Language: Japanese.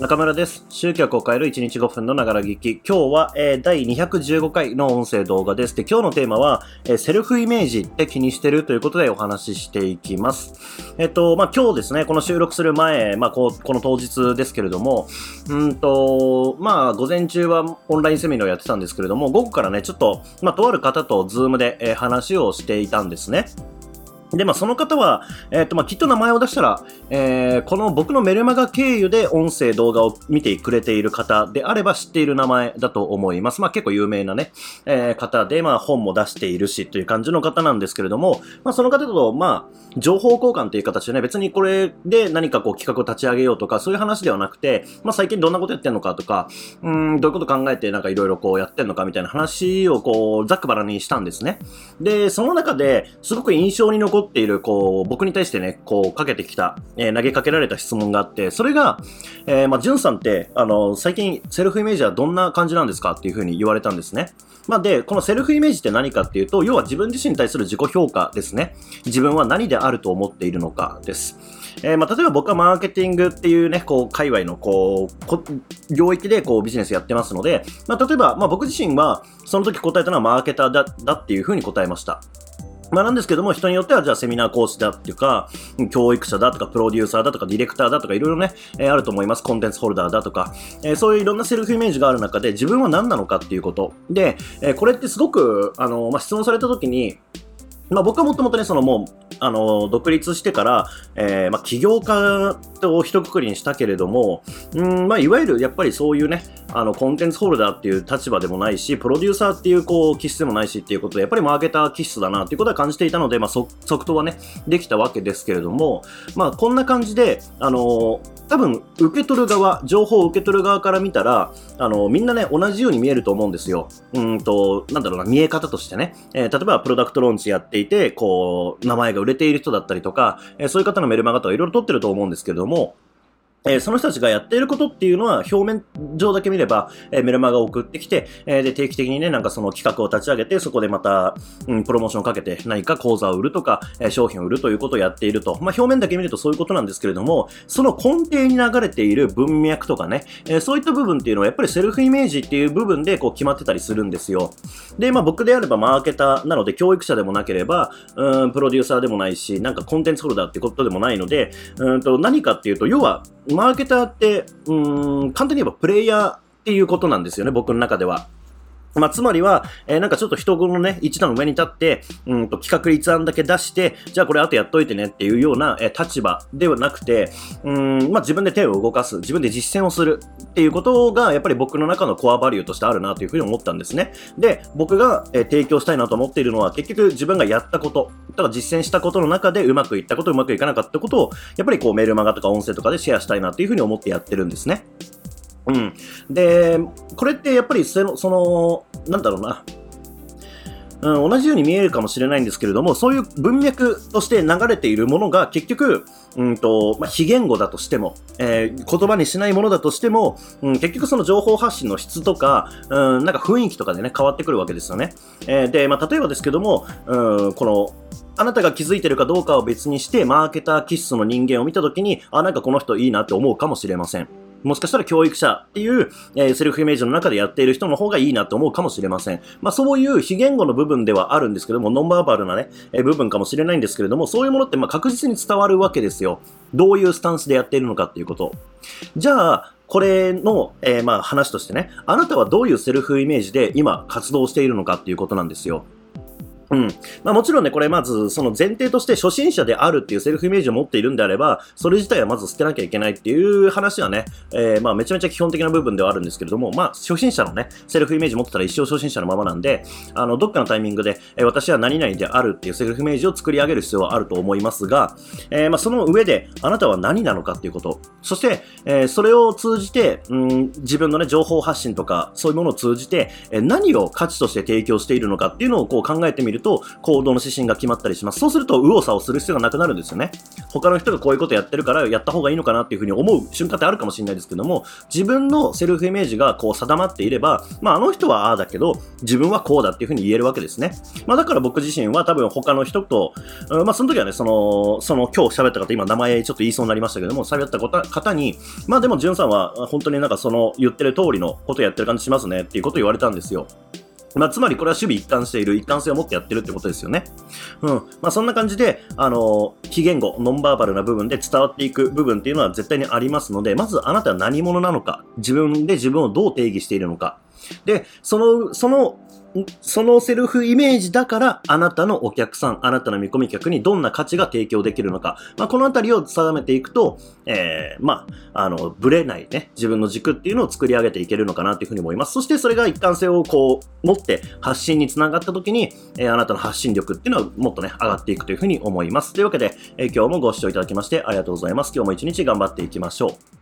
中村です。集客を変える1日5分のながら聞き。今日は、えー第215回の音声動画です。で、今日のテーマは、えーセルフイメージって気にしてるということでお話ししていきます。えっと、まあ、今日ですね、この収録する前、まあ、こう、この当日ですけれども、うんと、まあ、午前中はオンラインセミナーをやってたんですけれども、午後からね、ちょっと、まあ、とある方とズームで、え話をしていたんですね。で、まあ、その方は、えっ、と、まあ、きっと名前を出したら、えーこの僕のメルマガ経由で音声、動画を見てくれている方であれば知っている名前だと思います。まあ、結構有名なね、えー方で、まあ、本も出しているしという感じの方なんですけれども、まあ、その方と、まあ、情報交換という形でね、別にこれで何かこう企画を立ち上げようとか、そういう話ではなくて、まあ、最近どんなことやってんのかとか、うん、どういうこと考えてなんかいろいろこうやってんのかみたいな話をこう、ざっくばらにしたんですね。で、その中で、すごく印象に残っっている、こう、僕に対してね、こう、かけてきた、えー投げかけられた質問があって、それが、えー、まあ、ジュンさんって、あの、最近、セルフイメージはどんな感じなんですかっていうふうに言われたんですね。まあ、で、このセルフイメージって何かっていうと、要は自分自身に対する自己評価ですね。自分は何であると思っているのかです。えーまあ、例えば僕はマーケティングっていうね、こう、界隈の、こう、こ領域で、こう、ビジネスやってますので、まあ、例えば、まあ、僕自身は、その時答えたのはマーケターだ、だっていうふうに答えました。まあなんですけども、人によってはじゃあセミナー講師だっていうか、教育者だとか、プロデューサーだとか、ディレクターだとか、いろいろね、えーあると思います。コンテンツホルダーだとか、えーそういういろんなセルフイメージがある中で、自分は何なのかっていうこと。で、えーこれってすごく、あの、まあ、質問された時に、まあ僕はもともとね、そのもう、あの、独立してから、えーまあ起業家を一括りにしたけれども、うん、まあいわゆるやっぱりそういうね、あの、コンテンツホルダーっていう立場でもないし、プロデューサーっていうこう、気質でもないしっていうことで、やっぱりマーケター気質だなっていうことは感じていたので、まあ即答はね、できたわけですけれども、まあこんな感じで、あの多分、受け取る側、情報を受け取る側から見たら、あのみんなね、同じように見えると思うんですよ。うんと、なんだろうな、見え方としてね。えー例えば、プロダクトローンチやっていて、こう、名前が売れている人だったりとか、えーそういう方のメルマガとかいろいろ取ってると思うんですけれども、えーその人たちがやっていることっていうのは、表面上だけ見れば、えーメルマガを送ってきて、えーで、定期的にね、なんかその企画を立ち上げて、そこでまた、うん、プロモーションをかけて何か講座を売るとか、え商品を売るということをやっていると。まあ、表面だけ見るとそういうことなんですけれども、その根底に流れている文脈とかね、えそういった部分っていうのはやっぱりセルフイメージっていう部分でこう決まってたりするんですよ。で、まあ僕であればマーケターなので教育者でもなければ、うん、プロデューサーでもないし、なんかコンテンツホルダーってことでもないので、うんと何かっていうと、要は、マーケターって、うん、簡単に言えばプレイヤーっていうことなんですよね、僕の中では。まあ、つまりは、えーなんかちょっと人のね、一段上に立って、うんと企画立案だけ出して、じゃあこれ後やっといてねっていうような、えー立場ではなくて、うん、まあ、自分で手を動かす、自分で実践をするっていうことが、やっぱり僕の中のコアバリューとしてあるなというふうに思ったんですね。で、僕が、えー提供したいなと思っているのは、結局自分がやったこと、とか実践したことの中でうまくいったこと、うまくいかなかったことを、やっぱりこうメールマガとか音声とかでシェアしたいなというふうに思ってやってるんですね。うん。で、これってやっぱりその、その、なんだろうな。うん、同じように見えるかもしれないんですけれども、そういう文脈として流れているものが結局、うんと、まあ、非言語だとしても、えー言葉にしないものだとしても、うん、結局その情報発信の質とか、うん、なんか雰囲気とかでね、変わってくるわけですよね。えーで、まあ、例えばですけども、うん、この、あなたが気づいてるかどうかを別にして、マーケター気質の人間を見たときに、あ、なんかこの人いいなって思うかもしれません。もしかしたら教育者っていう、えーセルフイメージの中でやっている人の方がいいなと思うかもしれません。まあそういう非言語の部分ではあるんですけども、ノンバーバルなね、えー部分かもしれないんですけれども、そういうものってまあ確実に伝わるわけですよ。どういうスタンスでやっているのかっていうこと。じゃあ、これの、えーまあ話としてね、あなたはどういうセルフイメージで今活動しているのかっていうことなんですよ。うん。まあもちろんね、これまず、その前提として初心者であるっていうセルフイメージを持っているんであれば、それ自体はまず捨てなきゃいけないっていう話はね、えーまあめちゃめちゃ基本的な部分ではあるんですけれども、まあ初心者のね、セルフイメージ持ってたら一生初心者のままなんで、あの、どっかのタイミングで、えー私は何々であるっていうセルフイメージを作り上げる必要はあると思いますが、えーまあその上で、あなたは何なのかっていうこと、そして、えーそれを通じて、うん、自分のね、情報発信とか、そういうものを通じて、えー何を価値として提供しているのかっていうのをこう考えてみるとと、と、行動の指針が決まったりします。そうすると、右往左往する必要がなくなるんですよね。他の人がこういうことやってるから、やった方がいいのかなっていうふうに思う瞬間ってあるかもしれないですけども、自分のセルフイメージがこう定まっていれば、まあ、あの人はああだけど、自分はこうだっていうふうに言えるわけですね。まあ、だから僕自身は多分他の人と、まあ、その時はね、その、その今日喋った方、今名前ちょっと言いそうになりましたけども、喋った方に、まあでも、じゅんさんは本当になんかその言ってる通りのことやってる感じしますねっていうことを言われたんですよ。まあ、つまりこれは守備一貫している、一貫性を持ってやってるってことですよね。うん。まあ、そんな感じで、あの非言語、ノンバーバルな部分で伝わっていく部分っていうのは絶対にありますので、まずあなたは何者なのか、自分で自分をどう定義しているのか。で、その、そのそのセルフイメージだから、あなたのお客さん、あなたの見込み客にどんな価値が提供できるのか。まあ、このあたりを定めていくと、えー、まあ、あの、ぶれないね、自分の軸っていうのを作り上げていけるのかなというふうに思います。そしてそれが一貫性をこう、持って発信につながった時に、えー、あなたの発信力っていうのはもっとね、上がっていくというふうに思います。というわけで、えー、今日もご視聴いただきましてありがとうございます。今日も一日頑張っていきましょう。